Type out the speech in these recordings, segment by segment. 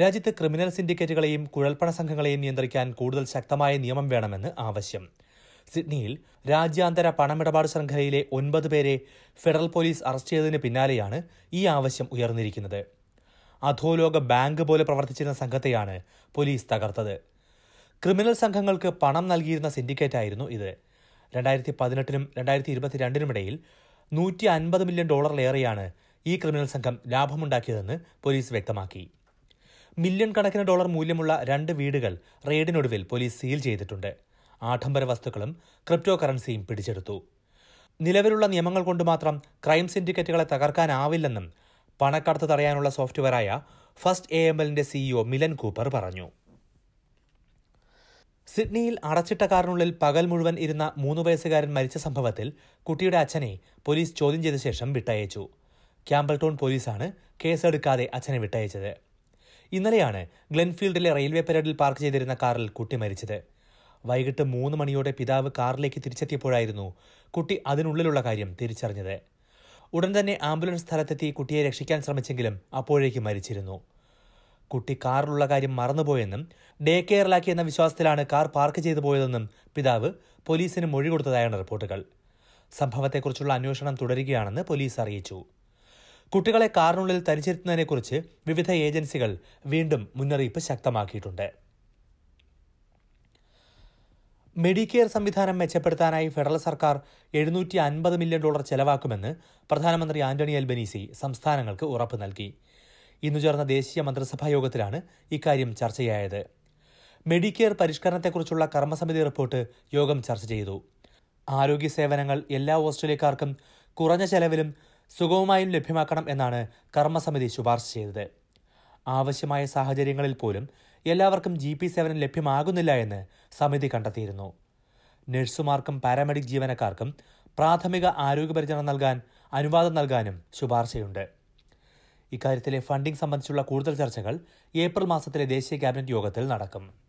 രാജ്യത്ത് ക്രിമിനൽ സിൻഡിക്കേറ്റുകളെയും കുഴൽപ്പണ സംഘങ്ങളെയും നിയന്ത്രിക്കാൻ കൂടുതൽ ശക്തമായ നിയമം വേണമെന്ന് ആവശ്യം. സിഡ്നിയിൽ രാജ്യാന്തര പണമിടപാട് ശൃംഖലയിലെ ഒൻപത് പേരെ ഫെഡറൽ പോലീസ് അറസ്റ്റ് ചെയ്തതിന് പിന്നാലെയാണ് ഈ ആവശ്യം ഉയർന്നിരിക്കുന്നത്. അധോലോക ബാങ്ക് പോലെ പ്രവർത്തിച്ചിരുന്ന സംഘത്തെയാണ് പോലീസ് തകർത്തത്. ക്രിമിനൽ സംഘങ്ങൾക്ക് പണം നൽകിയിരുന്ന സിൻഡിക്കേറ്റായിരുന്നു ഇത്. രണ്ടായിരത്തി പതിനെട്ടിനും രണ്ടായിരത്തി ഇരുപത്തിരണ്ടിനുമിടയിൽ നൂറ്റി അൻപത് മില്യൺ ഡോളറിലേറെയാണ് ഈ ക്രിമിനൽ സംഘം ലാഭമുണ്ടാക്കിയതെന്ന് പോലീസ് വ്യക്തമാക്കി. മില്യൺ കണക്കിന് ഡോളർ മൂല്യമുള്ള രണ്ട് വീടുകൾ റെയ്ഡിനൊടുവിൽ പോലീസ് സീൽ ചെയ്തിട്ടുണ്ട്. ആഡംബര വസ്തുക്കളും ക്രിപ്റ്റോ കറൻസിയും പിടിച്ചെടുത്തു. നിലവിലുള്ള നിയമങ്ങൾ കൊണ്ട് മാത്രം ക്രൈം സിൻഡിക്കേറ്റുകളെ തകർക്കാനാവില്ലെന്നും പണക്കടത്ത് തടയാനുള്ള സോഫ്റ്റ്വെയറായ ഫസ്റ്റ് എ എം എല്ലിന്റെ സിഇഒ മിലൻ കൂപ്പർ പറഞ്ഞു. സിഡ്നിയിൽ അടച്ചിട്ട കാറിനുള്ളിൽ പകൽ മുഴുവൻ ഇരുന്ന മൂന്ന് വയസ്സുകാരൻ മരിച്ച സംഭവത്തിൽ കുട്ടിയുടെ അച്ഛനെ പോലീസ് ചോദ്യം ചെയ്ത ശേഷം വിട്ടയച്ചു. ക്യാമ്പൽടൗൺ പോലീസാണ് കേസെടുക്കാതെ അച്ഛനെ വിട്ടയച്ചത്. ഇന്നലെയാണ് ഗ്ലെൻഫീൽഡിലെ റെയിൽവേ പരേഡിൽ പാർക്ക് ചെയ്തിരുന്ന കാറിൽ കുട്ടി മരിച്ചത്. വൈകിട്ട് മൂന്ന് മണിയോടെ പിതാവ് കാറിലേക്ക് തിരിച്ചെത്തിയപ്പോഴായിരുന്നു കുട്ടി അതിനുള്ളിലുള്ള കാര്യം തിരിച്ചറിഞ്ഞത്. ഉടൻ തന്നെ ആംബുലൻസ് സ്ഥലത്തെത്തി കുട്ടിയെ രക്ഷിക്കാൻ ശ്രമിച്ചെങ്കിലും അപ്പോഴേക്ക് മരിച്ചിരുന്നു. കുട്ടി കാറിലുള്ള കാര്യം മറന്നുപോയെന്നും ഡേ കെയറിലാക്കിയെന്ന വിശ്വാസത്തിലാണ് കാർ പാർക്ക് ചെയ്തു പോയതെന്നും പിതാവ് പോലീസിന് മൊഴി കൊടുത്തതായാണ് റിപ്പോർട്ടുകൾ. സംഭവത്തെക്കുറിച്ചുള്ള അന്വേഷണം തുടരുകയാണെന്ന് പോലീസ് അറിയിച്ചു. കുട്ടികളെ കാറിനുള്ളിൽ തരിച്ചിരുത്തുന്നതിനെക്കുറിച്ച് വിവിധ ഏജൻസികൾ വീണ്ടും മുന്നറിയിപ്പ് ശക്തമാക്കിയിട്ടുണ്ട്. മെഡിക്കെയർ സംവിധാനം മെച്ചപ്പെടുത്താനായി ഫെഡറൽ സർക്കാർ എഴുന്നൂറ്റി അൻപത് മില്യൺ ഡോളർ ചെലവാക്കുമെന്ന് പ്രധാനമന്ത്രി ആന്റണി അൽബനീസി സംസ്ഥാനങ്ങൾക്ക് ഉറപ്പ് നൽകി. ഇന്നു ചേർന്ന ദേശീയ മന്ത്രിസഭാ യോഗത്തിലാണ് ഇക്കാര്യം ചർച്ചയായത്. മെഡിക്കെയർ പരിഷ്കരണത്തെക്കുറിച്ചുള്ള കർമ്മസമിതി റിപ്പോർട്ട് യോഗം ചർച്ച ചെയ്തു. ആരോഗ്യ സേവനങ്ങൾ എല്ലാ ഓസ്ട്രേലിയക്കാർക്കും കുറഞ്ഞ ചെലവിലും സുഗമമായും ലഭ്യമാക്കണം എന്നാണ് കർമ്മസമിതി ശുപാർശ ചെയ്തത്. ആവശ്യമായ സാഹചര്യങ്ങളിൽ പോലും എല്ലാവർക്കും ജി പി സേവനം ലഭ്യമാകുന്നില്ല എന്ന് സമിതി കണ്ടെത്തിയിരുന്നു. നഴ്സുമാർക്കും പാരാമെഡിക് ജീവനക്കാർക്കും പ്രാഥമിക ആരോഗ്യപരിചരണം നൽകാൻ അനുവാദം നൽകാനും ശുപാർശയുണ്ട്. ഇക്കാര്യത്തിലെ ഫണ്ടിംഗ് സംബന്ധിച്ചുള്ള കൂടുതൽ ചർച്ചകൾ ഏപ്രിൽ മാസത്തിലെ ദേശീയ ക്യാബിനറ്റ് യോഗത്തിൽ നടക്കും.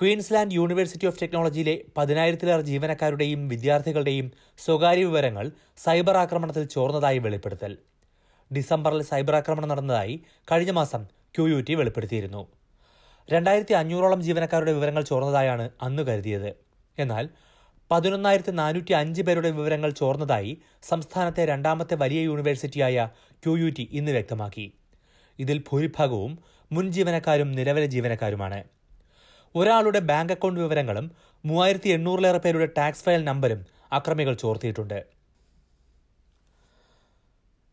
ക്വീൻസ്ലാൻഡ് യൂണിവേഴ്സിറ്റി ഓഫ് ടെക്നോളജിയിലെ പതിനായിരത്തിലേറെ ജീവനക്കാരുടെയും വിദ്യാർത്ഥികളുടെയും സ്വകാര്യ വിവരങ്ങൾ സൈബർ ആക്രമണത്തിൽ ചോർന്നതായി വെളിപ്പെടുത്തൽ. ഡിസംബറിൽ സൈബർ ആക്രമണം നടന്നതായി കഴിഞ്ഞ മാസം ക്യു യു ടി വെളിപ്പെടുത്തിയിരുന്നു. രണ്ടായിരത്തി അഞ്ഞൂറോളം ജീവനക്കാരുടെ വിവരങ്ങൾ ചോർന്നതായാണ് അന്ന് കരുതിയത്. എന്നാൽ പതിനൊന്നായിരത്തി നാനൂറ്റി അഞ്ച് പേരുടെ വിവരങ്ങൾ ചോർന്നതായി സംസ്ഥാനത്തെ രണ്ടാമത്തെ വലിയ യൂണിവേഴ്സിറ്റിയായ ക്യു യു ടി ഇന്ന് വ്യക്തമാക്കി. ഇതിൽ ഭൂരിഭാഗവും മുൻ ജീവനക്കാരും നിലവിലെ ജീവനക്കാരുമാണ്. ഒരാളുടെ ബാങ്ക് അക്കൗണ്ട് വിവരങ്ങളും മൂവായിരത്തി എണ്ണൂറിലേറെ പേരുടെ ടാക്സ് ഫയൽ നമ്പരും അക്രമികൾ ചോർത്തിയിട്ടുണ്ട്.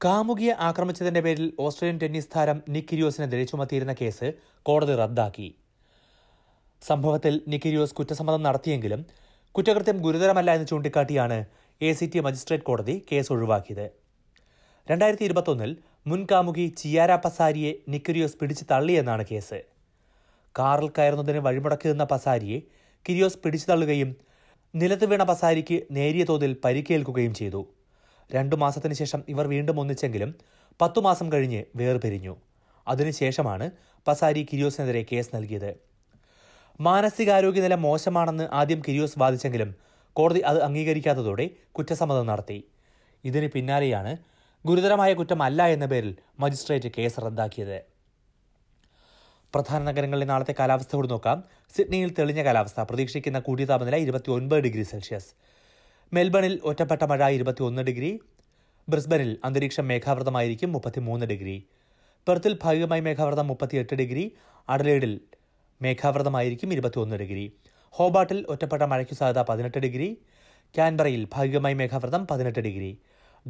കാമുകിയെ ആക്രമിച്ചതിന്റെ പേരിൽ ഓസ്ട്രേലിയൻ ടെന്നീസ് താരം നിക്കിരിയോസിനെതിരെ ചുമത്തിയിരുന്ന കേസ് കോടതി റദ്ദാക്കി. സംഭവത്തിൽ നിക്കിരിയോസ് കുറ്റസമ്മതം നടത്തിയെങ്കിലും കുറ്റകൃത്യം ഗുരുതരമല്ല എന്ന് ചൂണ്ടിക്കാട്ടിയാണ് എ സി ടി മജിസ്ട്രേറ്റ് കോടതി കേസ് ഒഴിവാക്കിയത്. രണ്ടായിരത്തി ഇരുപത്തൊന്നിൽ മുൻ കാമുകി ചിയാര പസാരിയെ നിക്കിരിയോസ് പിടിച്ചു തള്ളിയെന്നാണ് കേസ്. കാറിൽ കയറുന്നതിന് വഴിമുടക്കി പസാരിയെ കിരിയോസ് പിടിച്ചു തള്ളുകയും നിലത്ത് വീണ പസാരിക്ക് നേരിയ തോതിൽ പരിക്കേൽക്കുകയും ചെയ്തു. രണ്ടു മാസത്തിനു ശേഷം ഇവർ വീണ്ടും ഒന്നിച്ചെങ്കിലും പത്തു മാസം കഴിഞ്ഞ് വേർപിരിഞ്ഞു. അതിനുശേഷമാണ് പസാരി കിരിയോസിനെതിരെ കേസ് നൽകിയത്. മാനസികാരോഗ്യനില മോശമാണെന്ന് ആദ്യം കിരിയോസ് വാദിച്ചെങ്കിലും കോടതി അത് അംഗീകരിക്കാത്തതോടെ കുറ്റസമ്മതം നടത്തി. ഇതിന് പിന്നാലെയാണ് ഗുരുതരമായ കുറ്റമല്ല എന്ന പേരിൽ മജിസ്ട്രേറ്റ് കേസ് റദ്ദാക്കിയത്. പ്രധാന നഗരങ്ങളിലെ നാളത്തെ കാലാവസ്ഥ കൂടി നോക്കാം. സിഡ്നിയിൽ തെളിഞ്ഞ കാലാവസ്ഥ. പ്രതീക്ഷിക്കുന്ന കൂടിയ താപനില ഇരുപത്തി ഒൻപത് ഡിഗ്രി സെൽഷ്യസ്. മെൽബണിൽ ഒറ്റപ്പെട്ട മഴ ഇരുപത്തിയൊന്ന് ഡിഗ്രി. ബ്രിസ്ബനിൽ അന്തരീക്ഷം മേഘാവൃതമായിരിക്കും മുപ്പത്തിമൂന്ന് ഡിഗ്രി. പെർത്തിൽ ഭാഗികമായി മേഘാവൃതം മുപ്പത്തിയെട്ട് ഡിഗ്രി. അഡലേഡിൽ മേഘാവൃതമായിരിക്കും ഇരുപത്തിയൊന്ന് ഡിഗ്രി. ഹോബാട്ടിൽ ഒറ്റപ്പെട്ട മഴയ്ക്കു സാധ്യത പതിനെട്ട് ഡിഗ്രി. കാൻബറയിൽ ഭാഗികമായി മേഘാവൃതം പതിനെട്ട് ഡിഗ്രി.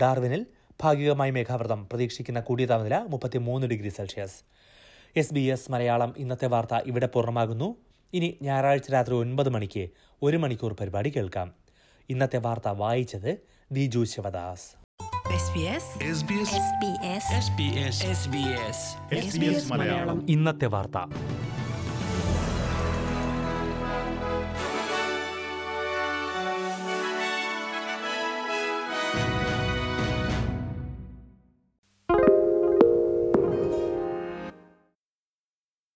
ഡാർവിനിൽ ഭാഗികമായി മേഘാവൃതം. പ്രതീക്ഷിക്കുന്ന കൂടിയ താപനില മുപ്പത്തിമൂന്ന് degree Celsius. S B S Malayalam ഇന്നത്തെ വാർത്ത ഇവിടെ പൂർണമാകുന്നു. ഇനി ഞായറാഴ്ച രാത്രി ഒൻപത് മണിക്ക് ഒരു മണിക്കൂർ പരിപാടി കേൾക്കാം. ഇന്നത്തെ വാർത്ത വായിച്ചത് Diju Sivadas. SBS SBS SBS SBS SBS Malayalam. ഇന്നത്തെ വാർത്ത.